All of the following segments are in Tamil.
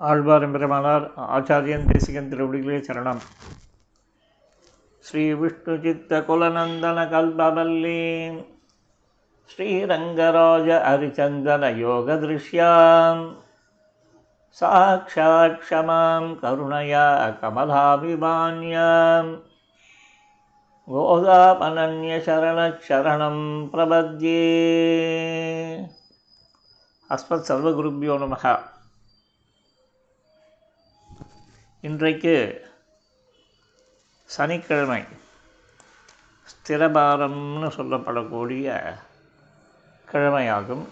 ஆழ்வாரும் பெருமானார் ஆச்சாரியன் தேசிகன் திருவடிகளே சரணம். ஸ்ரீ விஷ்ணு சித்த குலநந்தன கல்பவல்லி ஸ்ரீரங்கராஜ ஹரிச்சந்தன யோக திருஷ்யாம் சாட்சாத் க்ஷமாம் கருணயா கமலாபிமான்யாம். கோதாபனன்யசரணம் பிரபத்யே. அஸ்மத் சர்வகுருபியோ நமகா இன்றைக்கு சனிக்கிழமை ஸ்திரபாரம்னு சொல்லப்படக்கூடிய கிழமையாகும்.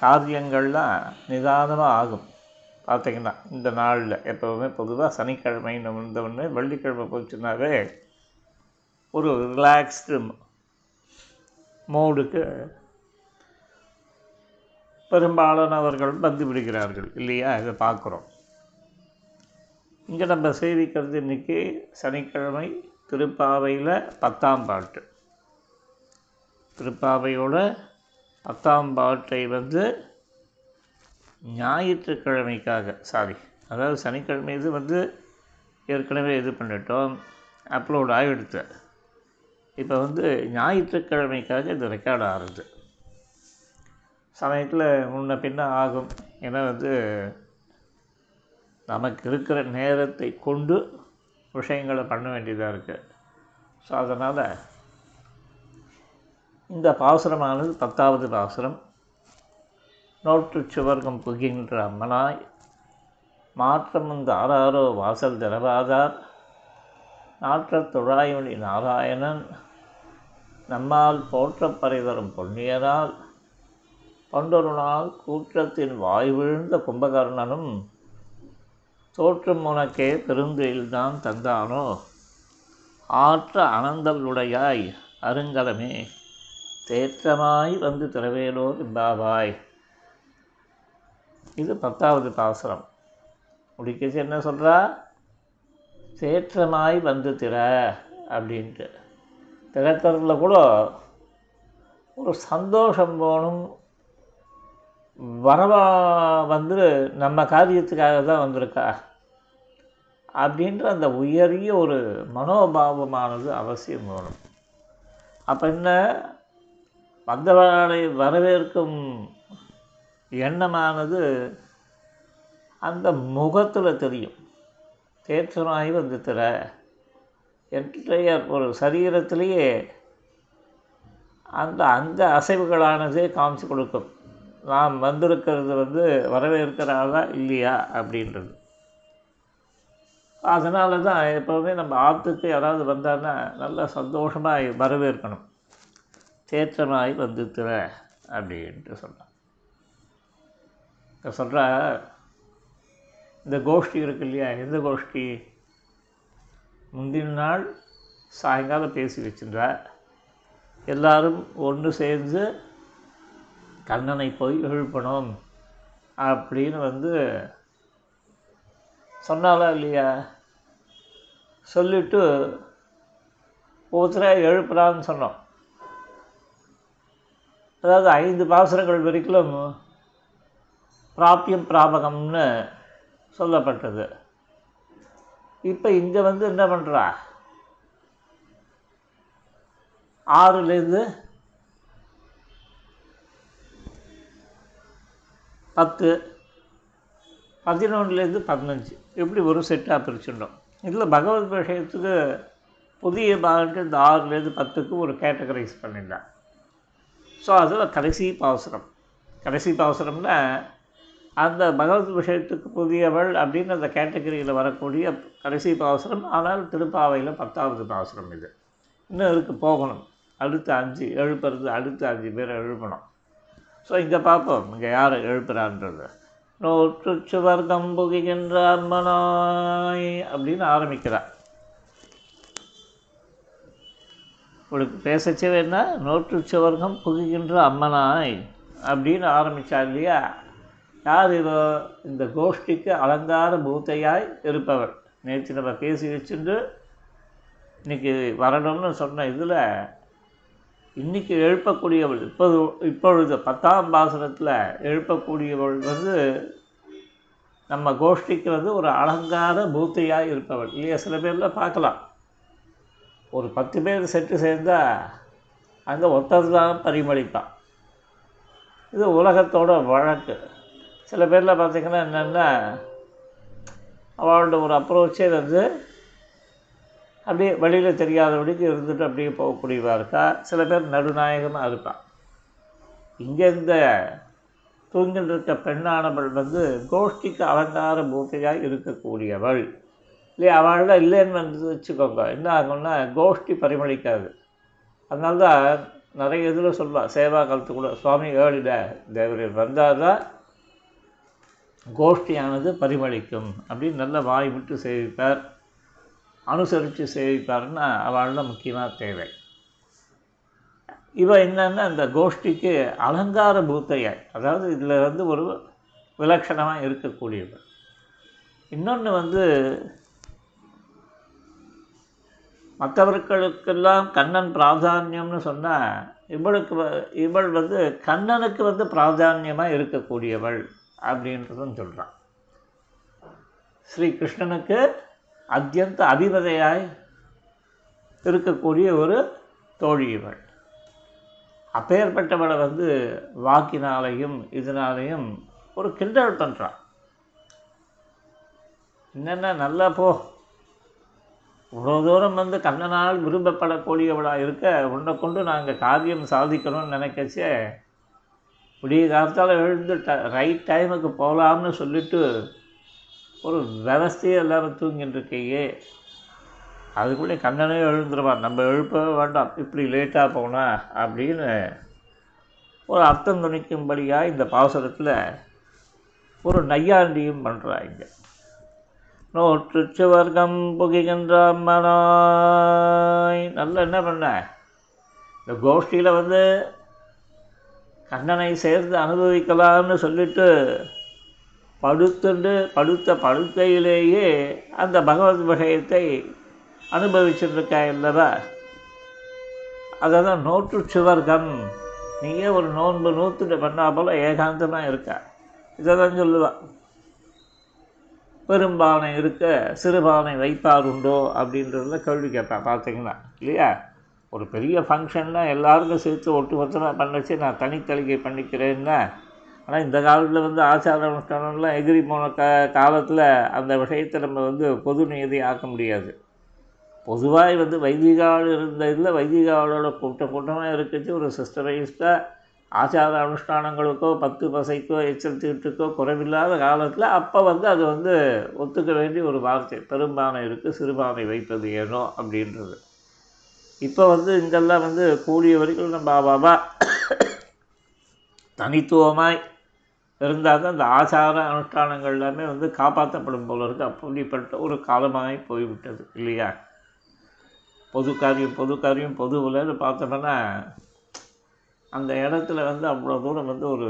காரியங்கள்லாம் நிதானமாக ஆகும். பார்த்திங்கன்னா இந்த நாளில் எப்போவுமே பொதுவாக சனிக்கிழமைன்னு வந்தவுடனே வெள்ளிக்கிழமை போச்சுன்னாவே ஒரு ரிலாக்ஸ்டு மோடுக்கு பெரும்பாலானவர்கள் வந்து விடுகிறார்கள் இல்லையா? இதை பார்க்குறோம். இங்கே நம்ம சேவிக்கிறது இன்றைக்கி சனிக்கிழமை திருப்பாவையில் பத்தாம் பாட்டு. திருப்பாவையோட பத்தாம் பாட்டை வந்து ஞாயிற்றுக்கிழமைக்காக சாரி அதாவது சனிக்கிழமை இது வந்து ஏற்கனவே இது பண்ணிட்டோம் அப்லோட் ஆகிடுத்து இப்போ வந்து ஞாயிற்றுக்கிழமைக்காக இது ரெக்கார்ட் ஆகுது. சமயத்தில் முன்ன பின்ன ஆகும் ஏன்னா வந்து நமக்கு இருக்கிற நேரத்தை கொண்டு விஷயங்களை பண்ண வேண்டியதாக இருக்குது ஸோ அதனால் இந்த பாசுரமானது பத்தாவது பாசுரம். நோற்று சுவர்க்கம் புகின்ற அம்மனாய் மாற்றம் இந்த ஆறாரோ வாசல் திறவாதார் நாற்றத் தொழாயொளி நாராயணன் நம்மால் போற்றப்பறை தரும் பொன்னியனால் பண்டொரு நாள் கூற்றத்தின் வாய் விழுந்த கும்பகர்ணனும் தோற்றும் உனக்கே பெருந்தெயில்தான் தந்தானோ? ஆற்ற அனந்தலுடையாய் அருங்கலமே தேற்றமாய் வந்து திறவேலோ பிம்பாவாய் இது பத்தாவது பாசுரம். முடிக்கச்சு என்ன சொல்கிறா தேற்றமாய் வந்து திற அப்படின்ட்டு. திறக்கிறதுல கூட ஒரு சந்தோஷம் போகணும் வரவா வந்து நம்ம காரியத்துக்காக தான் வந்திருக்கா? அப்படின்ற அந்த உயரிய ஒரு மனோபாவமானது அவசியம் வேணும். அப்போ என்ன? வந்தவர்களை வரவேற்கும் எண்ணமானது அந்த முகத்தில் தெரியும். தேற்றமாகி வந்து திற என்டைய ஒரு சரீரத்திலேயே அந்த அந்த அசைவுகளானதே காமிச்சு கொடுக்கும். நாம் வந்திருக்கிறது வந்து வரவேற்கிறாரா இல்லையா அப்படின்றது. அதனால தான் எப்போவுமே நம்ம ஆற்றுக்கு யாராவது வந்தாருன்னா நல்லா சந்தோஷமாக வரவேற்கணும். தேற்றமாய் வந்துத்துற அப்படின்ட்டு சொன்னான் சொல்கிற இந்த கோஷ்டி இருக்கு இல்லையா? எந்த கோஷ்டி? முந்தின நாள் சாயங்காலம் பேசி வச்சுருந்தா எல்லாரும் ஒன்று சேர்ந்து கண்ணனை போய் எழுப்பணும் அப்படின்னு வந்து சொன்னாலா இல்லையா? சொல்லிவிட்டு ஒருத்தராக எழுப்புறான்னு சொன்னோம். அதாவது ஐந்து பாசுரங்கள் வரைக்கும் பிராப்பியம் பிராபகம்னு சொல்லப்பட்டது. இப்போ இங்கே வந்து என்ன பண்ணுறா ஆறுலேருந்து பத்து. பதினொன்றுலேருந்து பதினஞ்சு. இப்படி ஒரு செட்டாக பிரிச்சுட்டோம் இதில் பகவத் விஷயத்துக்கு புதிய பாகன்ட்டு இந்த ஆறுலேருந்து பத்துக்கு ஒரு கேட்டகரைஸ் பண்ணிடலாம் ஸோ அதில் கடைசி பாவசரம் கடைசி பாவசரம்னா அந்த பகவத் விஷயத்துக்கு புதியவள் அப்படின்னு அந்த கேட்டகரியில் வரக்கூடிய கடைசி பாவசரம் ஆனால் திருப்பாவையில் பத்தாவது பாவசரம் இது. இன்னும் இருக்குது போகணும். அடுத்து அஞ்சு எழுப்புறது அடுத்து அஞ்சு பேரை எழுப்பணும். ஸோ இங்கே பார்ப்போம் இங்கே யார் எழுப்புறான்றது? நூற்று சுவர்க்கம் புகின்ற அம்மனாய் அப்படின்னு ஆரம்பிக்கிறார் உங்களுக்கு பேசச்சே வேணா நூற்று சுவர்க்கம் புகுகின்ற அம்மனாய் அப்படின்னு ஆரம்பித்தா இல்லையா? யார் இதோ இந்த கோஷ்டிக்கு அலங்கார பூத்தையாய் இருப்பவர் நேற்று நம்ம பேசி வச்சுட்டு இன்றைக்கி வரணும்னு சொன்ன இதில் இன்றைக்கி எழுப்பக்கூடியவள் இப்போது இப்பொழுது பத்தாம் பாசனத்தில் எழுப்பக்கூடியவள் வந்து நம்ம கோஷ்டிக்கு வந்து ஒரு அலங்கார பூத்தையாக இருப்பவள். இல்லையா? சில பேரில் பார்க்கலாம். ஒரு பத்து பேர் செட்டு சேர்ந்தால் அங்கே ஒருத்தர் தான் பரிமளிப்பான். இது உலகத்தோட வழக்கு. சில பேரில் பார்த்திங்கன்னா என்னென்னா அவளோட ஒரு அப்ரோச்சே வந்து அப்படியே வழியில் தெரியாதபடிக்கு இருந்துட்டு அப்படியே போகக்கூடியவா இருக்கா. சில பேர் நடுநாயகமாக இருப்பான் இங்கே இந்த தூங்கில் இருக்க பெண்ணானவள் வந்து கோஷ்டிக்கு அலங்கார பூட்டையாக இருக்கக்கூடியவள். இல்லையா அவள்லாம் இல்லைன்னு வந்து வச்சுக்கோங்க. என்ன ஆகும்னா கோஷ்டி பரிமளிக்காது. அதனால தான் நிறைய இதில் சொல்லுவாள் சேவா காலத்து கூட சுவாமி ஏழிட தேவரில் வந்தால் தான் கோஷ்டியானது பரிமளிக்கும் அப்படின்னு நல்ல வாய் விட்டு சேவிப்பார் அனுசரித்து சேவிப்பாருன்னா அவள் முக்கியமாக தேவை. இவள் என்னென்னா அந்த கோஷ்டிக்கு அலங்கார பூத்தையாய் அதாவது இதில் வந்து ஒரு விலட்சணமாக இருக்கக்கூடியவள். இன்னொன்று வந்து மற்றவர்களுக்கெல்லாம் கண்ணன் பிராதானியம்னு சொன்னால் இவளுக்கு வ- இவள் வந்து கண்ணனுக்கு வந்து பிராதானியமாக இருக்கக்கூடியவள் அப்படின்றதும் சொல்கிறான் ஸ்ரீ கிருஷ்ணனுக்கு அத்தியந்த அதிபதையாய் இருக்கக்கூடிய ஒரு தோழி இவள் அப்பேற்பட்டவளை வந்து வாக்கினாலையும் இதனாலையும் ஒரு கிண்டல் பண்ணுறான் என்னென்ன நல்லா போ. இவ்வளோ தூரம் வந்து கண்ணனால் விரும்பப்படக்கூடியவளாக இருக்க உன்னை கொண்டு நாங்கள் காரியம் சாதிக்கணும்னு நினைக்கச்சே. விடிய காலத்தால் எழுந்து ட ரைட் டைமுக்கு போகலாம்னு சொல்லிட்டு ஒரு விவஸ்தையே எல்லாரும் தூங்கிட்டு இருக்கையே அதுக்குள்ளே கண்ணனே எழுந்துருவான். நம்ம எழுப்பவே வேண்டாம். இப்படி லேட்டாக போனா அப்படின்னு ஒரு அர்த்தம் துணிக்கும்படியாக இந்த பாசுரத்தில் ஒரு நையாண்டியும் பண்ணுறாங்க நோற்று சுவர்க்கம் புகிகின்ற மனாய் நல்லா என்ன பண்ண? இந்த கோஷ்டியில் வந்து கண்ணனை சேர்ந்து அனுபவிக்கலாம்னு சொல்லிட்டு படுத்துண்டு படுத்த படுக்கையிலேயே அந்த பகவத் விஷயத்தை அனுபவிச்சுருக்கா இல்லவா அதை தான் நோட்டு சுவர்க்கம். நீயே ஒரு நோன்பு நூற்றுட்டு பண்ணா போல் ஏகாந்தமாக இருக்கா? இதை தான் சொல்லுவாள் பெரும்பானை இருக்க சிறுபானை வைப்பார் உண்டோ அப்படின்றதுல கேள்வி கேட்பேன் பார்த்தீங்கன்னா இல்லையா? ஒரு பெரிய ஃபங்க்ஷன்னா எல்லாருக்கும் சேர்த்து ஒட்டு மொத்தமாக பண்ணச்சு நான் தனித்தலிகை பண்ணிக்கிறேன்னா ஆனால் இந்த காலத்தில் வந்து ஆச்சார அனுஷ்டானம்லாம் எகிரி போன க காலத்தில் அந்த விஷயத்தை நம்ம வந்து பொது நியதி ஆக்க முடியாது. பொதுவாக வந்து வைதிகால் இருந்த இதில் வைதிகாவோட கூட்டம் கூட்டமாக இருக்கிறது ஒரு சிஸ்டரைஸ்டாக ஆச்சார அனுஷ்டானங்களுக்கோ பத்து பசைக்கோ எச்சல் தீட்டுக்கோ குறைவில்லாத காலத்தில் அப்போ வந்து அது வந்து ஒத்துக்க வேண்டிய ஒரு வார்த்தை. பெரும்பானை இருக்குது சிறுபானை வைப்பது ஏனோ அப்படின்றது. இப்போ வந்து இங்கெல்லாம் வந்து கூடிய வரைக்கும் நம்ம பாபா தனித்துவமாய் இருந்தால் தான் இந்த ஆச்சார அனுஷ்டானங்கள் எல்லாமே வந்து காப்பாற்றப்படும் போல இருக்குது அப்படிப்பட்ட ஒரு காலமாகி போய்விட்டது இல்லையா? பொது காரியம் பொது காரியம் பொதுவில் பார்த்தோம்னா அந்த இடத்துல வந்து அவ்வளோ தூரம் வந்து ஒரு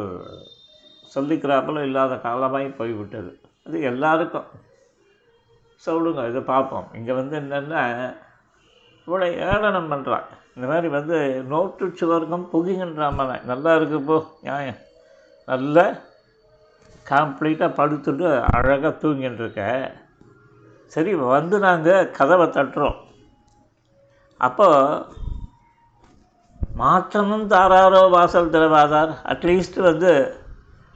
சொல்லிக்கிறாப்புல இல்லாத காலமாகி போய்விட்டது. அது எல்லாருக்கும். சொல்லுங்க இதை பார்ப்போம். இங்கே வந்து என்னென்னா இவ்வளோ ஏளனம் பண்ணுறான் இந்த மாதிரி வந்து நோட்டு சுவர்க்கம் புகிங்கன்றாம நல்லா இருக்குது போ நியாயம். நல்ல கம்ப்ளீட்டாக படுத்துட்டு அழகாக தூங்கின்னு சரி வந்து நாங்கள் கதவை தட்டுறோம். அப்போ மாற்றமும் தாராரோ வாசல் திறவாதார். அட்லீஸ்ட் வந்து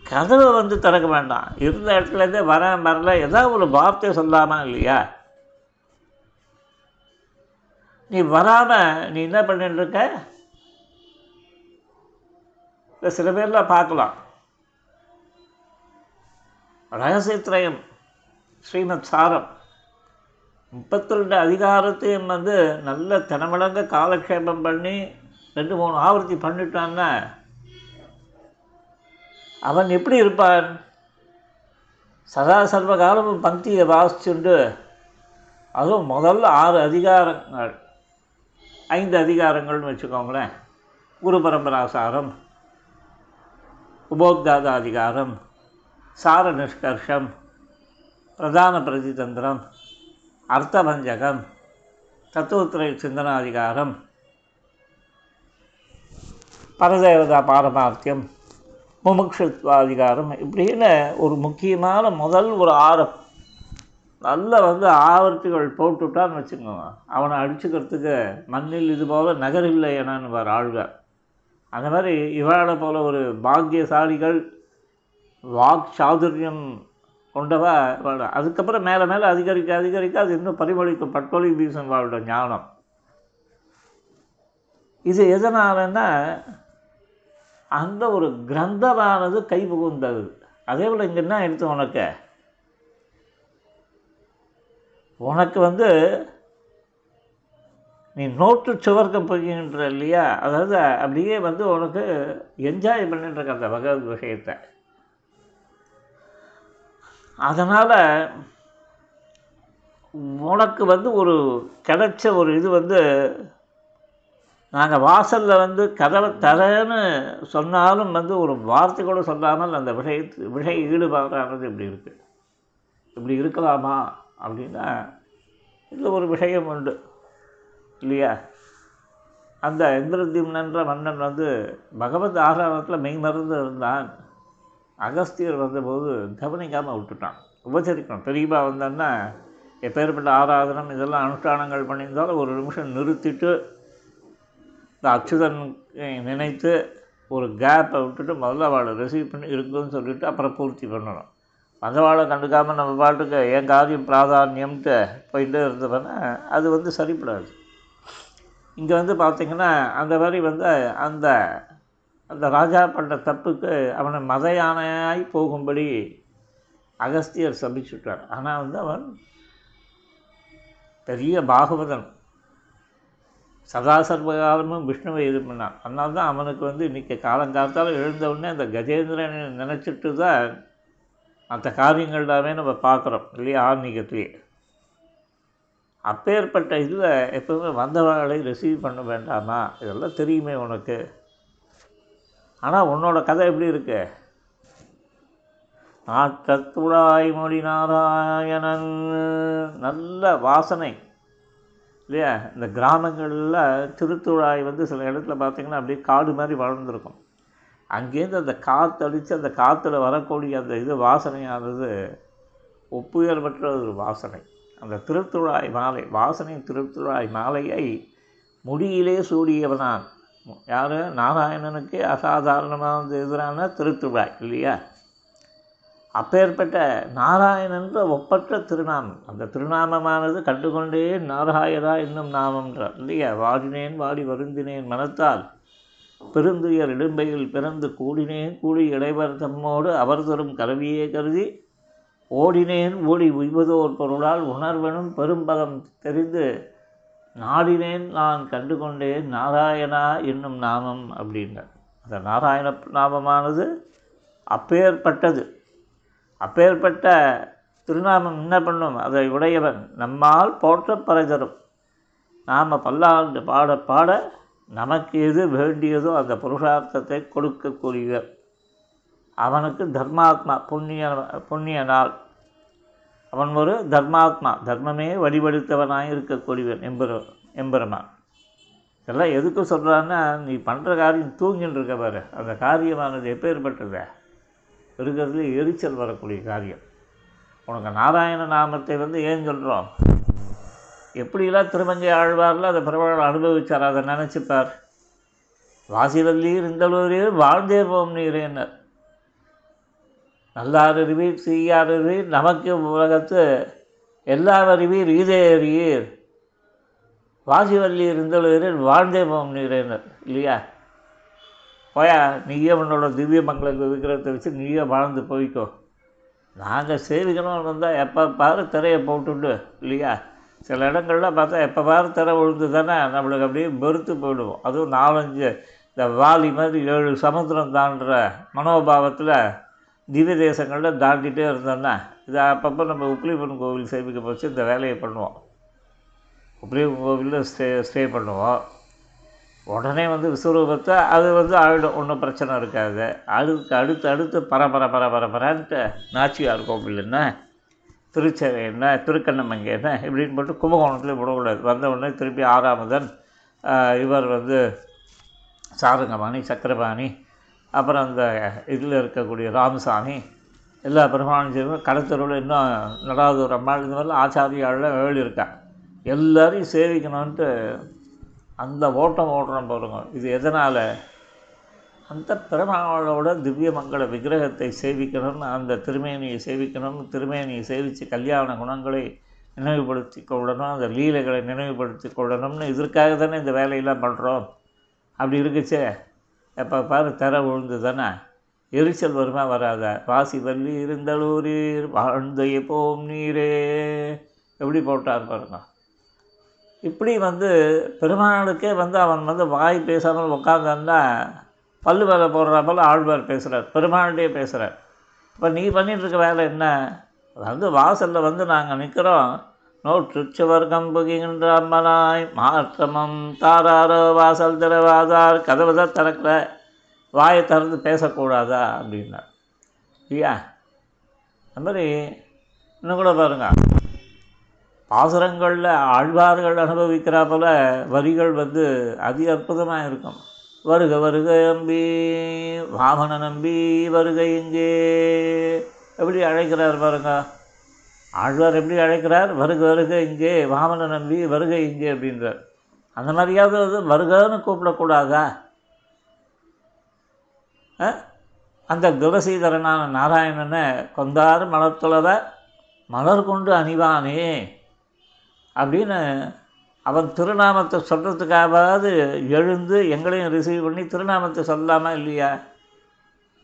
கதவை வந்து திறக்க வேண்டாம். இருந்த இடத்துலேருந்தே வரேன் வரல ஏதாவது ஒரு வார்த்தை சொல்லாமா இல்லையா? நீ வராமல் நீ என்ன பண்ணிட்டுருக்க இல்லை சில பேர்லாம் பார்க்கலாம். ரகசியத்திரயம் ஸ்ரீமத் சாரம். முப்பத்தி ரெண்டு அதிகாரத்தையும் வந்து நல்ல தினமடங்க காலக்ஷேபம் பண்ணி ரெண்டு மூணு ஆவர்த்தி பண்ணிட்டான்னா அவன் எப்படி இருப்பான்? சதா சர்வ காலமும் பங்கியை வாசிச்சுண்டு அதுவும் முதல்ல ஆறு அதிகாரங்கள். ஐந்து அதிகாரங்கள்னு வச்சுக்கோங்களேன். குரு பரம்பராசாரம் உபோக்தாத அதிகாரம் சார நிஷ்கர்ஷம் பிரதான பிரதிதந்திரம் அர்த்தபஞ்சகம் தத்துவத்துறை சிந்தனாதிகாரம் பரதேவதா பாரமார்த்தியம் முமுட்சுத்வாதிகாரம் இப்படின்னு ஒரு முக்கியமான முதல் ஒரு ஆறு நல்ல வந்து ஆவர்த்திகள் போட்டுவிட்டான்னு வச்சுக்கோங்க. அவனை அடிச்சுக்கிறதுக்கு மண்ணில் இது போல நகரில்லை எனான்னு வர ஆழ்வார். அந்த மாதிரி இவாளை போல ஒரு பாக்கியசாலிகள் வாக் சாதுரியம் கொண்டவா அதுக்கப்புறம் மேலே மேலே அதிகரிக்க அதிகரிக்க அது இன்னும் பரிமளிக்கும். பட்கொலி பீசன் வாழ்ட ஞானம். இது எதனாலன்னா அந்த ஒரு கிரந்தமானது கை புகுந்தது அதே போல் இங்கே என்ன எடுத்து உனக்கு? உனக்கு வந்து நீ நோட்டு சுவர்க்கம் போகின்ற இல்லையா? அதாவது அப்படியே வந்து உனக்கு என்ஜாய் பண்ணிட்டு இருக்க அந்த பகவத் விஷயத்தை. அதனால் உனக்கு வந்து ஒரு கிடைச்ச ஒரு இது வந்து நாங்கள் வாசலில் வந்து கதவை தரேன்னு சொன்னாலும் வந்து ஒரு வார்த்தை கூட சொல்லாமல் அந்த விஷயத்து விஷய ஈடுபாடானது இப்படி இருக்குது இப்படி இருக்கலாமா அப்படின்னா இதில் ஒரு விஷயம் உண்டு. இல்லையா? அந்த இந்திரதிம்னன்ற மன்னன் வந்து பகவத் ஆராதனத்தில் மெய்மறந்து இருந்தான். அகஸ்தியர் வந்தபோது கவனிக்காமல் விட்டுட்டான். உபசரிக்கணும். பெரியபா வந்தான்னா எப்பேற்பட்ட ஆராதனம் இதெல்லாம் அனுஷ்டானங்கள் பண்ணியிருந்தாலும் ஒரு நிமிஷம் நிறுத்திட்டு இந்த அச்சுதன் நினைத்து ஒரு கேப்பை விட்டுட்டு முதல்ல அவளை ரிசீவ் பண்ணி இருக்குன்னு சொல்லிவிட்டு அப்புறம் பூர்த்தி பண்ணணும். வந்தவாளை கண்டுக்காமல் நம்ம பாட்டுக்கு என் காரியம் பிராதானியம்ட்டு போயிட்டே இருந்தவனா அது வந்து சரிப்படாது. இங்கே வந்து பார்த்திங்கன்னா அந்த மாதிரி வந்து அந்த அந்த ராஜா பண்ணுற தப்புக்கு அவனை மத யானையாய் போகும்படி அகஸ்தியர் சபிச்சுட்டார். ஆனால் வந்து அவன் பெரிய பாகவதன் சதா சர்வகாலமும் விஷ்ணுவை இது பண்ணான். அதனால தான் அவனுக்கு வந்து இன்றைக்கி காலங்காலத்தால் எழுந்தவுடனே அந்த கஜேந்திரனை நினச்சிட்டு தான் மற்ற காரியங்கள் எல்லாமே நம்ம பார்க்குறோம் இல்லையா ஆன்மீகத்திலேயே அப்பேற்பட்ட இதில் எப்பவுமே வந்தவர்களை ரிசீவ் பண்ண வேண்டாமா? இதெல்லாம் தெரியுமே உனக்கு. ஆனால் உன்னோட கதை எப்படி இருக்கு? நாட்டத்துழாய் மொழி நாராயணன். நல்ல வாசனை இல்லையா? இந்த கிராமங்களில் திருத்துழாய் வந்து சில இடத்துல பார்த்திங்கன்னா அப்படியே காடு மாதிரி வளர்ந்துருக்கும். அங்கேருந்து அந்த காற்று அடித்து அந்த காற்றுல வரக்கூடிய அந்த இது வாசனையானது ஒப்புயர் பெற்ற ஒரு வாசனை. அந்த திருத்துழாய் மாலை வாசனை திருத்துழாய் மாலையை முடியிலே சூடியவனான். யார்? நாராயணனுக்கு அசாதாரணமானது எதிரான திருத்துழாய் இல்லையா? அப்பேற்பட்ட நாராயணன்ற ஒப்பற்ற திருநாமம் அந்த திருநாமமானது கண்டுகொண்டே நாராயணா என்னும் நாமம்ன்றார் இல்லையா? வாடினேன் வாடி வருந்தினேன் மனத்தால் பெருந்துயர் இடும்பையில் பிறந்து கூடினேன் கூடி இடைவர் தம்மோடு அவர் தரும் கருவியே கருதி ஓடினேன் ஓடி உய்வதோர் பொருளால் உணர்வனும் பெரும்பகம் தெரிந்து நாடினேன் நான் கண்டுகொண்டேன் நாராயணா என்னும் நாமம் அப்படின்றார். அந்த நாராயண நாமமானது அப்பேற்பட்டது. அப்பேற்பட்ட திருநாமம் என்ன பண்ணும்? அதை உடையவன் நம்மால் போற்ற பறை தரும் நாம் பல்லாண்டு பாட பாட நமக்கு எது வேண்டியதோ அந்த புருஷார்த்தத்தை கொடுக்கக்கூடியவர். அவனுக்கு தர்மாத்மா புண்ணிய புண்ணிய நாள் அவன் ஒரு தர்மாத்மா தர்மமே வழிபடுத்தவனாக இருக்கக்கூடியவன் எம்பெரு எம்பெருமான். இதெல்லாம் எதுக்கு சொல்கிறான்னா நீ பண்ணுற காரியம் தூங்கின்னு இருக்க பாரு. அந்த காரியமானது எப்பேற்பட்டது? இருக்கிறதுல எரிச்சல் வரக்கூடிய காரியம். உனக்கு நாராயண நாமத்தை வந்து ஏன் சொல்கிறோம் எப்படிலாம் திருமங்கை ஆழ்வாரில் அதை பிரபலம் அனுபவித்தார் அதை நினச்சிப்பார். வாசிவல்லீர் இந்தளூரில் வாழ்ந்தே போம் நீரேன்னர் நல்லாரறிவீர் தீயாரறிவீர் நமக்கு உலகத்து எல்லாரறிவீர் ஈதே அறியீர் வாசிவல்லி இந்தளூரில் வாழ்ந்தே போம் இல்லையா? போயா நீயே உன்னோட திவ்ய மங்கள விக்கிரத்தை வச்சு நீயே வாழ்ந்து போய்க்கோ. நாங்கள் சேவிக்கணும்னு இருந்தால் எப்போ பாரு திரையை போட்டுண்டு இல்லையா? சில இடங்கள்லாம் பார்த்தா எப்போ பாரு திரை விழுந்து தானே நம்மளுக்கு அப்படியே வெறுத்து போயிடுவோம். அதுவும் நாலஞ்சு இந்த வாலி மாதிரி ஏழு சமுத்திரம் தாண்டுற மனோபாவத்தில் திவ்ய தேசங்களில் தாண்டிகிட்டே இருந்தோம்னா இது அப்பப்போ நம்ம உப்ளிபன் கோவில் சேமிக்க போச்சு இந்த வேலையை பண்ணுவோம். உப்ளிபன் கோவிலில் ஸ்டே ஸ்டே பண்ணுவோம். உடனே வந்து விஸ்வரூபத்தை அது வந்து ஆகிடும் ஒன்றும் பிரச்சனை இருக்காது. அடுத்து அடுத்து அடுத்து பரபர பரபர பரன்ட்டு நாச்சியார் கோவில் என்ன? திருச்சேவை என்ன? திருக்கண்ணமங்கை என்ன இப்படின்னு போட்டு கும்பகோணத்துலேயே விடக்கூடாது. வந்த உடனே திருப்பி ஆறாமதன் இவர் வந்து சாருங்கபாணி சக்கரபாணி அப்புறம் அந்த இதில் இருக்கக்கூடிய ராமசாமி எல்லா பெருமாளும் கடத்தருவில் இன்னும் நடாதூர் அம்மாள். இந்த மாதிரிலாம் ஆச்சாரியாளெலாம் ஏழு இருக்கா? எல்லாரையும் சேவிக்கணுன்ட்டு அந்த ஓட்டம் ஓடுறோம் பாருங்க. இது எதனால்? அந்த பெருமாளோட திவ்ய மங்கள விக்கிரகத்தை சேவிக்கணும்னு அந்த திருமேனியை சேவிக்கணும்னு திருமேனியை சேவித்து கல்யாண குணங்களை நினைவுபடுத்தி கொள்ளணும் அந்த லீலைகளை நினைவுபடுத்தி கொள்ளணும்னு இதற்காக தானே இந்த வேலையெல்லாம் பண்ணுறோம் அப்படி இருக்குச்சே. எப்போ பாரு தர உழுந்து தானே எரிச்சல் வருமா வராத? வாசி வள்ளி இருந்தலூரீர் வாழ்ந்த போம் நீரே. எப்படி போட்டார் பாருங்க. இப்படி வந்து பெருமாளுக்கே வந்து அவன் வந்து வாய் பேசாமல் உட்காந்தான்னா பல்லு வேலை போடுற போல் ஆழ்வார் பேசுகிறார் பெருமாள்கிட்டே பேசுகிறார் இப்போ நீ பண்ணிகிட்ருக்க வேலை என்ன? வந்து வாசலில் வந்து நாங்கள் நிற்கிறோம் நோற்றுச்சுவர் புகின்ற அம்மனாய் மாற்றமம் தாராரோ வாசல் திறவாதார் கதவை தான் திறக்கிற வாயை திறந்து பேசக்கூடாதா அப்படின்னா இல்லையா? அந்த மாதிரி இன்னும் கூட பாருங்க. பாசுரங்களில் ஆழ்வார்கள் அனுபவிக்கிறா போல வரிகள் வந்து அதி அற்புதமாக இருக்கும். வருக வருக நம்பி வாமன நம்பி வருக இங்கே. எப்படி அழைக்கிறார் பாருங்க. ஆழ்வார் எப்படி அழைக்கிறார்? வருக வருக இங்கே வாமன நம்பி வருக இங்கே அப்படின்றார். அந்த மாதிரியாவது அது வருகன்னு கூப்பிடக்கூடாதா? ஆ? அந்த குலசீதரனான நாராயணனை கொந்தாறு மலர்த்துளவ மலர் கொண்டு அணிவானே அப்படின்னு அவன் திருநாமத்தை சொல்கிறதுக்காவது எழுந்து எங்களையும் ரிசீவ் பண்ணி திருநாமத்தை சொல்லாமா இல்லையா?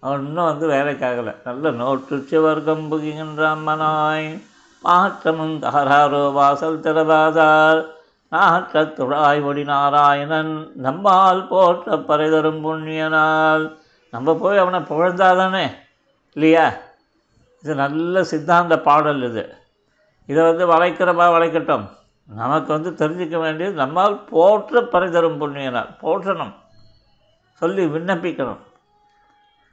அவன் இன்னும் வந்து வேலைக்காகலை. நல்ல நோற்றுச்சு வர்க்கம் புகின்ற மனாய் மாற்றமும் தகராரோ வாசல் திறவாதார் நாற்ற ஒடி நாராயணன் நம்மால் போற்ற பறைதரும் புண்ணியனால். நம்ம போய் அவனை புகழ்ந்தாதானே? இல்லையா? இது நல்ல சித்தாந்த பாடல் இது. இதை வந்து வளைக்கிறப்பா வளைக்கட்டும்? நமக்கு வந்து தெரிஞ்சுக்க வேண்டியது நம்மால் போற்ற பறைதரும் புண்ணியனால். போற்றணும். சொல்லி விண்ணப்பிக்கணும்.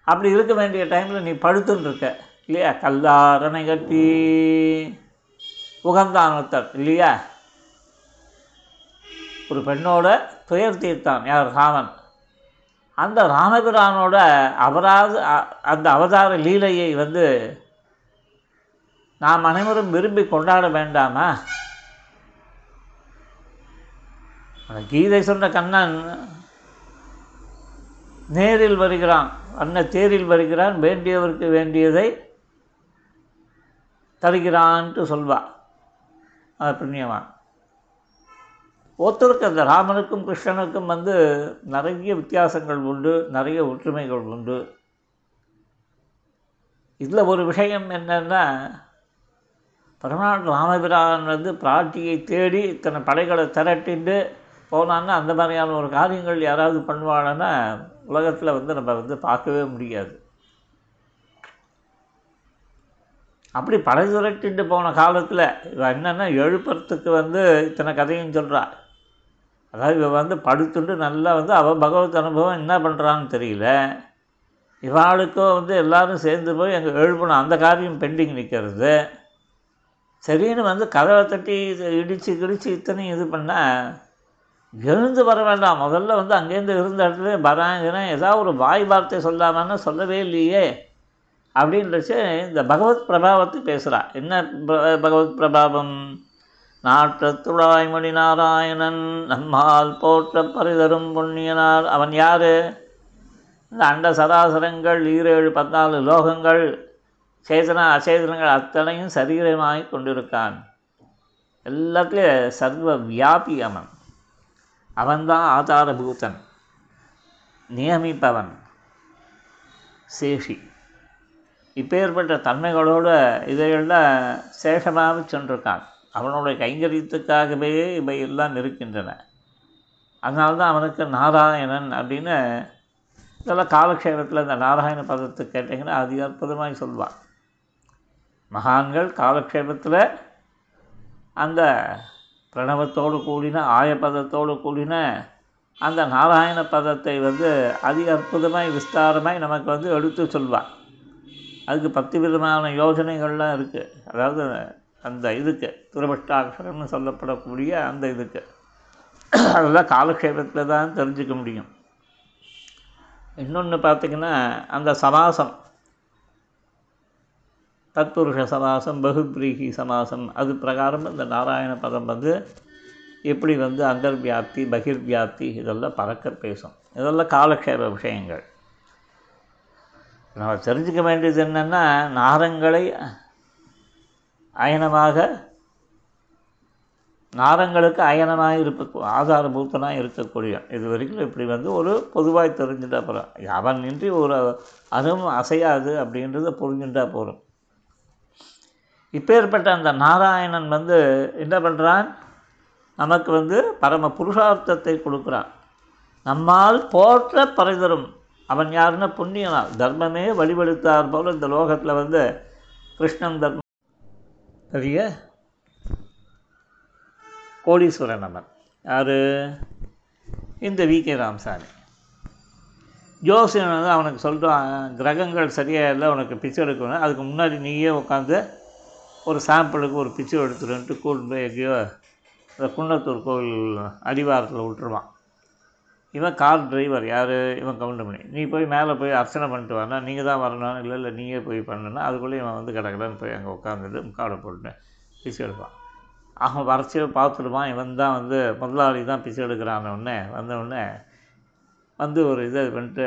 அப்படி இருக்க வேண்டிய டைமில் நீ படுத்துன்னு இருக்க. இல்லையா? கல்லாரணை கட்டி. உகந்தானத்தர் இல்லையா? ஒரு பெண்ணோட துயர் தீர்த்தான் யார்? ராமன். அந்த ராமபிரானோட அவராது அ- அந்த அவதார லீலையை வந்து நாம் அனைவரும் விரும்பி கொண்டாட வேண்டாமா? அந்த கீதை சொன்ன கண்ணன் நேரில் வருகிறான் அன்ன தேரில் வருகிறான் வேண்டியவருக்கு வேண்டியதை தருகிறான்ட்டு சொல்வா புண்ணியவான் ஒருத்தருக்கு அந்த ராமனுக்கும் கிருஷ்ணனுக்கும் வந்து நிறைய வித்தியாசங்கள் உண்டு நிறைய ஒற்றுமைகள் உண்டு. இதில் ஒரு விஷயம் என்னென்னா பரமநாடு ராமபிரான் வந்து பிராட்டியை தேடி இத்தனை படைகளை திரட்டிட்டு போனான்னா அந்த மாதிரியான ஒரு காரியங்கள் யாராவது பண்ணுவாங்கன்னா உலகத்தில் வந்து நம்ம வந்து பார்க்கவே முடியாது. அப்படி படை சுரட்டிட்டு போன காலத்தில் இவன் என்னென்னா எழுப்புறத்துக்கு வந்து இத்தனை கதையும் சொல்கிறா அதாவது இவன் வந்து படுத்துட்டு நல்லா வந்து அவள் பகவத் அனுபவம் என்ன பண்ணுறான்னு தெரியல. இவாளுக்கும் வந்து எல்லாரும் சேர்ந்து போய் எங்கள் எழுப்பணும் அந்த காரியம் பெண்டிங் நிற்கிறது சரின்னு வந்து கதவை தட்டி இடித்து கிடிச்சு இத்தனையும் இது பண்ணால் எழுந்து வர வேண்டாம். முதல்ல வந்து அங்கேருந்து இருந்த இடத்துல வராங்கன்னா ஏதாவது ஒரு வாய் வார்த்தை சொல்லாமன்னா சொல்லவே இல்லையே. அப்படின்றச்சு இந்த பகவத் பிரபாவத்தை பேசுகிறா என்ன ப- பகவத் பிரபாவம்? நாற்றத்துழாய்மொழி நாராயணன் நம்மால் போற்ற பரிதரும் புண்ணியனார். அவன் யார்? இந்த அண்ட சராசரங்கள் ஈரேழு பதினாலு லோகங்கள் சேதன அச்சேதனங்கள் அத்தனையும் சரீரமாய் கொண்டிருக்கான். எல்லாத்துலேயும் சர்வ வியாபி அவன். அவன்தான் ஆதாரபூதன் நியமிப்பவன். சேஷி. இப்பேற்பட்ட தன்மைகளோட இதையெல்லாம் சேஷமாக சென்றிருக்கான். அவனுடைய கைங்கரியத்துக்காகவே இவை எல்லாம் இருக்கின்றன அதனால்தான் அவனுக்கு நாராயணன் அப்படின்னு இதெல்லாம் காலக்ஷேபத்தில் இந்த நாராயண பதத்தை கேட்டிங்கன்னா அதி அற்புதமாக சொல்வான். மகான்கள் காலக்ஷேபத்தில் அந்த பிரணவத்தோடு கூடின ஆயப்பதத்தோடு கூடின அந்த நாராயண பதத்தை வந்து அதி அற்புதமாய் விஸ்தாரமாய் நமக்கு வந்து எடுத்து சொல்வான். அதுக்கு பத்து விதமான யோஜனைகள்லாம் இருக்குது அதாவது அந்த இதுக்கு துரபஷ்டாட்சரம்னு சொல்லப்படக்கூடிய அந்த இதுக்கு. அதெல்லாம் காலக்ஷேபத்தில் தான் தெரிஞ்சுக்க முடியும். இன்னொன்று பார்த்திங்கன்னா அந்த சமாசம் தத்புருஷ சமாசம் பகுப்ரீகி சமாசம் அது பிரகாரம் இந்த நாராயண பதம் வந்து எப்படி வந்து அந்தர்வியாப்தி பகிர்வியாப்தி இதெல்லாம் பறக்க பேசும். இதெல்லாம் காலக்ஷேப விஷயங்கள். நம்ம தெரிஞ்சுக்க வேண்டியது என்னென்னா நாரங்களை அயனமாக நாரங்களுக்கு அயனமாக இருக்க ஆதாரபூத்தனாக இருக்கக்கூடிய இது வரைக்கும் இப்படி வந்து ஒரு பொதுவாக தெரிஞ்சுட்டா போகிறோம் அவன் இன்றி ஒரு அதுவும் அசையாது அப்படின்றத புரிஞ்சுட்டா போகிறோம் இப்பேற்பட்ட அந்த நாராயணன் வந்து என்ன பண்ணுறான் நமக்கு வந்து பரம புருஷார்த்தத்தை கொடுக்குறான். நம்மால் போற்ற பரிதரும். அவன் யாருன்னா புண்ணியனால் தர்மமே வழிபடுத்தார் போல் இந்த லோகத்தில் வந்து கிருஷ்ணன் தர்மம் பெரிய கோடீஸ்வரன் அவன். யார்? இந்த வி கே ராமசாமி. ஜோசியன் வந்து அவனுக்கு சொல்கிறான் கிரகங்கள் சரியாக இல்லை உனக்கு பிச்சை எடுக்கணும். அதுக்கு முன்னாடி நீயே உட்காந்து ஒரு சாம்பிளுக்கு ஒரு பிச்சை எடுத்துருன்ட்டு கூட்டு போய் எங்கேயோ இந்த குன்னத்தூர் கோவில் அடிவாரத்தில் விட்டுருவான். இவன் கார் டிரைவர் யார்? இவன் கவுண்டமணி நீ போய் மேலே போய் அர்ச்சனை பண்ணிட்டு வரனா நீங்கள் தான் வரணும் இல்லை இல்லை நீயே போய் பண்ணணும்னா அதுக்குள்ளே இவன் வந்து கடகடன்னு போய் அங்கே உட்காந்துட்டு முக்காடை போட்டு பிசு எடுப்பான். அவன் வரைச்சி பார்த்துடுவான். இவன் தான் வந்து முதலாளி தான் பிசு எடுக்கிறான உடனே வந்தவுடனே வந்து ஒரு இதை பண்ணிட்டு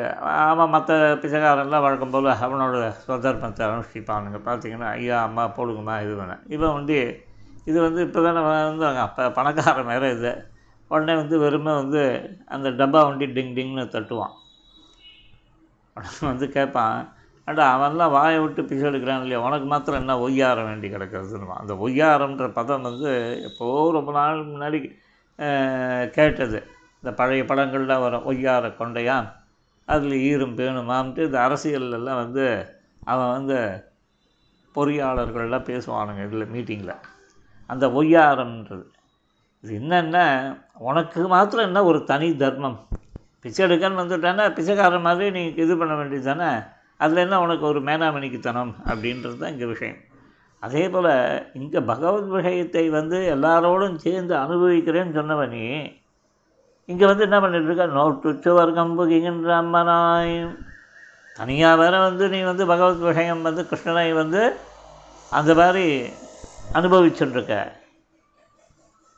அவன் மற்ற பிச்சைக்காரன்லாம் வழக்கம் போல் அவனோட சுதர்மத்தை அனுஷ்டிப்பானுங்க. பார்த்தீங்கன்னா ஐயா அம்மா போடுங்கம்மா இது வேணாம். இவன் வந்து இது வந்து இப்போ தானே வந்து அப்போ பணக்காரன் வேறு இது. உடனே வந்து வெறுமை வந்து அந்த டப்பா வண்டி டிங் டிங்னு தட்டுவான். உடனே வந்து கேட்பான் அடா அவன்லாம் வாயை விட்டு பிச்சை எடுக்கிறான் இல்லையா? உனக்கு மாத்திரம் என்ன ஒய்யாரம் வேண்டி கிடக்கிறதுன்னு அந்த ஒய்யாரம்ன்ற பதம் வந்து எப்போ ரொம்ப நாள் முன்னாடி கேட்டது. இந்த பழைய படங்களில் வரும் ஒய்யார கொண்டையான் அதில் ஈரும் பேணுமான்ட்டு இந்த அரசியல்லாம் வந்து அவன் வந்து பொறியாளர்கள்லாம் பேசுவானுங்க இதில் மீட்டிங்கில் அந்த ஒய்யாரம்ன்றது. இது என்னென்ன உனக்கு மாத்திரம் என்ன ஒரு தனி தர்மம்? பிச்சை எடுக்கன்னு வந்துட்டானா பிச்சைக்காரன் மாதிரி நீ இது பண்ண வேண்டியது தானே அதில் என்ன உனக்கு ஒரு மேனாமணிக்குத்தனம் அப்படின்றது தான் இங்கே விஷயம். அதே போல் இங்கே பகவத் விஷயத்தை வந்து எல்லாரோடும் சேர்ந்து அனுபவிக்கிறேன்னு சொன்னவனி இங்கே வந்து என்ன பண்ணிட்டுருக்க இருக்க? நோட்டு வர்க்கம் புகின்ற அம்மனாய் தனியாக வேற வந்து நீ வந்து பகவத் விஷயம் வந்து கிருஷ்ணனை வந்து அந்த மாதிரி அனுபவிச்சுட்டுருக்க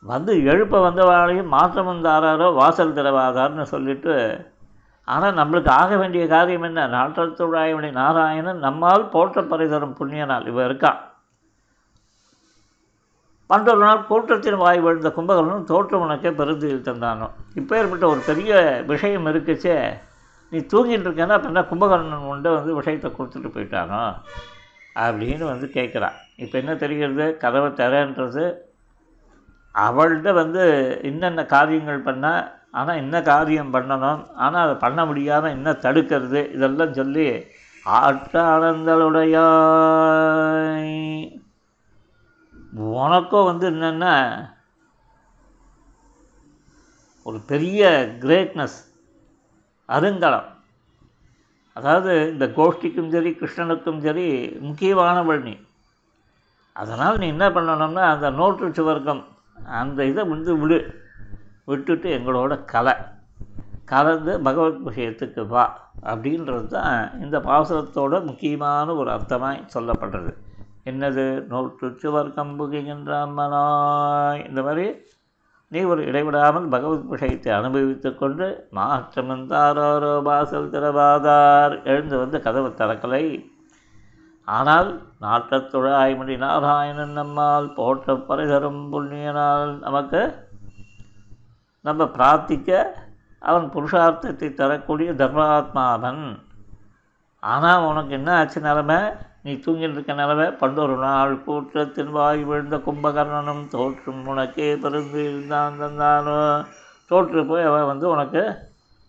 வந்து எழுப்ப வந்தவாளையும் மாற்றம் வந்தாரோ வாசல் திறவாதார்னு சொல்லிட்டு ஆனால் நம்மளுக்கு ஆக வேண்டிய காரியம் என்ன? நாட்டத்துடாயவனை நாராயணன் நம்மால் போற்ற பரிதரும் புண்ணிய நாள் இவன் இருக்கான் பண்டொரு நாள் கூட்டத்தின் வாய் விழுந்த கும்பகரனும் தோற்றம் உனக்கே பெருந்தியில் தந்தானோ? இப்போ ஏற்பட்ட ஒரு பெரிய விஷயம் இருக்குச்சே. நீ தூங்கிட்டு இருக்கேன்னா அப்போ என்ன கும்பகர்ணன் உண்டு வந்து விஷயத்தை கொடுத்துட்டு போயிட்டானோ? அப்படின்னு வந்து கேட்குறான். இப்போ என்ன தெரிகிறது? கதவை தரன்றது. அவள்கிட்ட வந்து என்னென்ன காரியங்கள் பண்ணால் ஆனால் என்ன காரியம் பண்ணணும் ஆனால் அதை பண்ண முடியாமல் என்ன தடுக்கிறது இதெல்லாம் சொல்லி ஆற்றாளந்தளுடைய உனக்கும் வந்து என்னென்னா? ஒரு பெரிய கிரேட்னஸ் அருங்கலம். அதாவது இந்த கோஷ்டிக்கும் சரி கிருஷ்ணனுக்கும் சரி முக்கியமானவள் நீ. அதனால் நீ என்ன பண்ணணும்னா அந்த நோட்டு சுவர்க்கம் அந்த இதை வந்து விடு. விட்டுட்டு எங்களோட கலை. கலந்து பகவத் விஷயத்துக்கு வா அப்படின்றது தான் இந்த பாசுரத்தோட முக்கியமான ஒரு அர்த்தமாய் சொல்லப்படுறது. என்னது? நோட்டு சுவர் கம்புகின்ற இந்த மாதிரி நீ ஒரு இடைவிடாமல் பகவத் விஷயத்தை அனுபவித்து கொண்டு மாற்றமந்தாரோரோ வாசல் திறவாதார் எழுந்து வந்து கதவு திறக்கலை. ஆனால் நாட்டத்துழாய்மொழி நாராயணன் நம்மால் போற்ற பரிதரும் புண்ணியனால் நமக்கு நம்ம பிரார்த்திக்க அவன் புருஷார்த்தத்தை தரக்கூடிய தர்மாத்மாவன். ஆனால் உனக்கு என்ன ஆச்சு நிலமை? நீ தூங்கிட்டு இருக்க நிலமை? பண்டொரு நாள் கூற்றத்தின் வாய் விழுந்த கும்பகர்ணனும் தோற்றும் உனக்கே பிறந்து இருந்தான் தந்தானோ? தோற்று போய் அவன் வந்து உனக்கு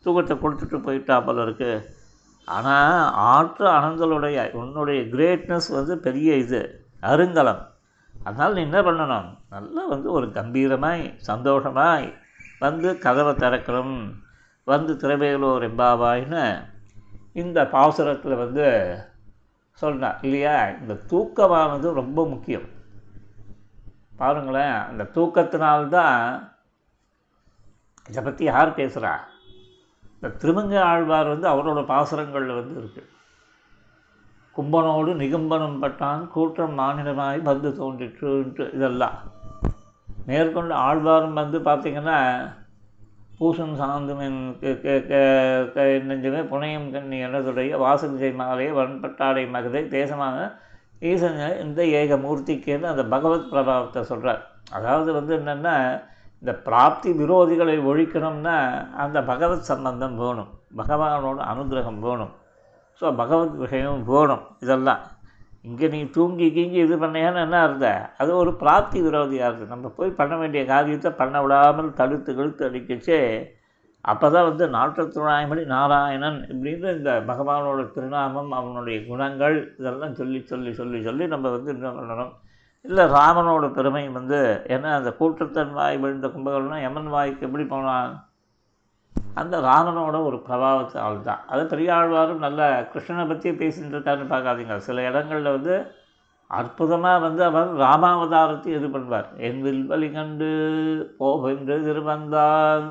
தூக்கத்தை கொடுத்துட்டு போயிட்டா போல இருக்கு. ஆனால் ஆற்று அனந்தலுடைய உன்னுடைய கிரேட்னஸ் வந்து பெரிய இது அருங்கலம். அதனால் நீ என்ன பண்ணணும்? நல்லா வந்து ஒரு கம்பீரமாய் சந்தோஷமாய் வந்து கதவை திறக்கணும். வந்து திரைவேலூர் எம்பாவாயின்னு இந்த பாசுரத்தில் வந்து சொன்னார் இல்லையா? இந்த தூக்கமானது ரொம்ப முக்கியம். பாருங்களேன் அந்த தூக்கத்தினால்தான் இதை பற்றி யார் பேசுகிறா இந்த திருமங்க ஆழ்வார் வந்து அவரோட பாசுரங்களில் வந்து இருக்குது கும்பனோடு நிகம்பனம் பட்டான் கூட்டம் மாநிலமாய் வந்து தோன்றிற்றுன்ட்டு இதெல்லாம். மேற்கொண்டு ஆழ்வாரும் வந்து பார்த்திங்கன்னா பூசன் சாந்துமென் நெஞ்சுமே புனையும் கண்ணி எனதுடைய வாசலிசை மகளே வன்பட்டாடை மகதை தேசமாக ஈசன் இந்த ஏக மூர்த்திக்குன்னு அந்த பகவத் பிரபாவத்தை சொல்கிறார் அதாவது வந்து என்னென்னா இந்த பிராப்தி விரோதிகளை ஒழிக்கணும்னா அந்த பகவத் சம்பந்தம் வேணும். பகவானோட அனுகிரகம் வேணும். ஸோ பகவத் விஷயம் வேணும் இதெல்லாம். இங்கே நீ தூங்கி கீங்கி இது பண்ணியான்னு என்ன இருந்த அது ஒரு பிராப்தி விரோதியாக இருக்குது நம்ம போய் பண்ண வேண்டிய காரியத்தை பண்ண விடாமல் தடுத்து கழுத்து அடிக்கச்சே அப்போ தான் வந்து நாட்டத்துழாய்மொழி நாராயணன் இப்படின்னு இந்த பகவானோட திருநாமம் அவனுடைய குணங்கள் இதெல்லாம் சொல்லி சொல்லி சொல்லி சொல்லி நம்ம வந்து என்ன பண்ணணும்? இல்லை ராமனோட பெருமை வந்து ஏன்னா அந்த கூட்டத்தன் வாய் விழுந்த கும்பகர்ணம் எமன் வாய்க்கு எப்படி போனான்? அந்த ராமனோட ஒரு பிரபாவத்தை ஆள் தான் அது பெரியாழ்வாரும் நல்ல கிருஷ்ணனை பற்றியே பேசிட்டு இருக்காருன்னு பார்க்காதீங்க. சில இடங்களில் வந்து அற்புதமாக வந்து அவர் ராமாவதாரத்தை இது பண்ணுவார். என் வில்வழி கண்டு போவென்று திருவந்தான்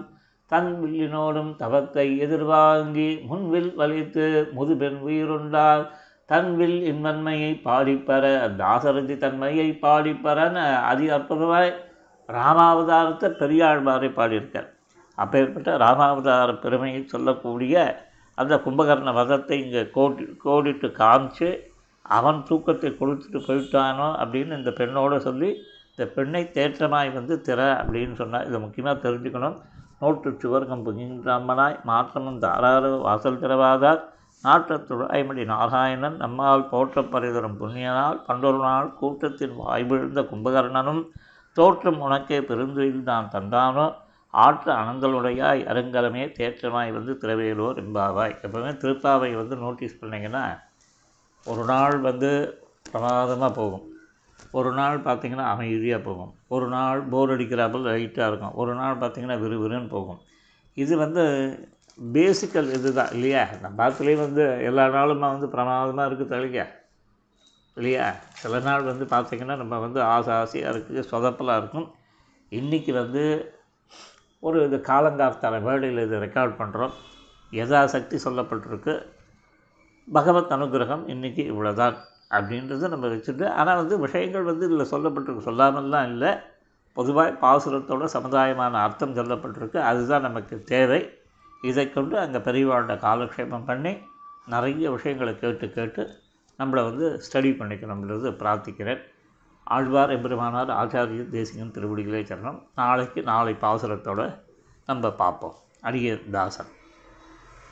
தன் வில்லினோடும் தவத்தை எதிர்வாங்கி முன்வில் வலித்து முதுபெண் உயிருண்டால் தன்வில் இன்மன்மையை பாடிப்பெற பாடிப்பற தாசரதி தன்மையை பாடிப்பறன்னு அதி அற்புதமாய் ராமாவதாரத்தை பெரியாழ்வாரை பாடியிருக்கார். அப்பேற்பட்ட ராமாவதார பெருமையை சொல்லக்கூடிய அந்த கும்பகர்ண வதத்தை இங்கே கோடி கோடிட்டு காமிச்சு அவன் தூக்கத்தை கொடுத்துட்டு போயிட்டானோ அப்படின்னு இந்த பெண்ணோடு சொல்லி இந்த பெண்ணை தேற்றமாய் வந்து திற அப்படின்னு சொன்னால் இதை முக்கியமாக தெரிஞ்சுக்கணும். நோட்டு சுவர்க்கம் புகின்றாமனாய் மாற்றமும் தாராறு வாசல் திறவாதார் நாட்டத்துள் ஐமடி நாராயணன் நம்மால் போற்ற பரிதரும் புண்ணியனால் பண்டொரு நாள் கூட்டத்தின் வாய்விழுந்த கும்பகர்ணனும் தோற்றம் உனக்கே பெருந்துயில் தான் தந்தானோ ஆற்று அனந்தலுடையாய் அருங்கலமே தேற்றமாய் வந்து திரவேலூர் எம்பாவாய் எப்போவுமே திருப்பாவை வந்து நோட்டீஸ் பண்ணிங்கன்னா ஒரு நாள் வந்து பிரமாதமாக போகும். ஒரு நாள் பார்த்திங்கன்னா அமைதியாக போகும். ஒரு நாள் போர் அடிக்கிறாப்பில் லைட்டாக இருக்கும். ஒரு நாள் பார்த்திங்கன்னா விறுவிறுன்னு போகும். இது வந்து பேசிக்கல் இது தான் இல்லையா? நம்ம பாத்துலேயும் வந்து எல்லா நாளுமா வந்து பிரமாதமாக இருக்குது தழிக்க. இல்லையா? சில நாள் வந்து பார்த்திங்கன்னா நம்ம வந்து ஆசை ஆசையாக இருக்குது சொதப்பலாக இருக்கும். இன்றைக்கி வந்து ஒரு இது காலங்கார்த்தான வேர்டில் இது ரெக்கார்ட் பண்ணுறோம் யதாசக்தி சொல்லப்பட்டிருக்கு? பகவத் அனுகிரகம் இன்றைக்கி இவ்வளோதான் அப்படின்றத நம்ம வச்சுட்டு ஆனால் வந்து விஷயங்கள் வந்து இதில் சொல்லப்பட்டிருக்கு சொல்லாமல்லாம் இல்லை. பொதுவாக பாசுரத்தோட சமுதாயமான அர்த்தம் சொல்லப்பட்டிருக்கு. அதுதான் நமக்கு தேவை. இதை கொண்டு அங்கே பெரியவாழ்கிட்ட காலக்ஷேபம் பண்ணி நிறைய விஷயங்களை கேட்டு கேட்டு நம்மளை வந்து ஸ்டடி பண்ணிக்கணும்ன்றது பிரார்த்திக்கிறேன். ஆழ்வார் எம்பெருமானார் ஆச்சாரிய தேசிகன் திருவடிகளே சரணம். நாளைக்கு நாளை பாசுரத்தோடு நம்ம பார்ப்போம். அடிய தாசன்.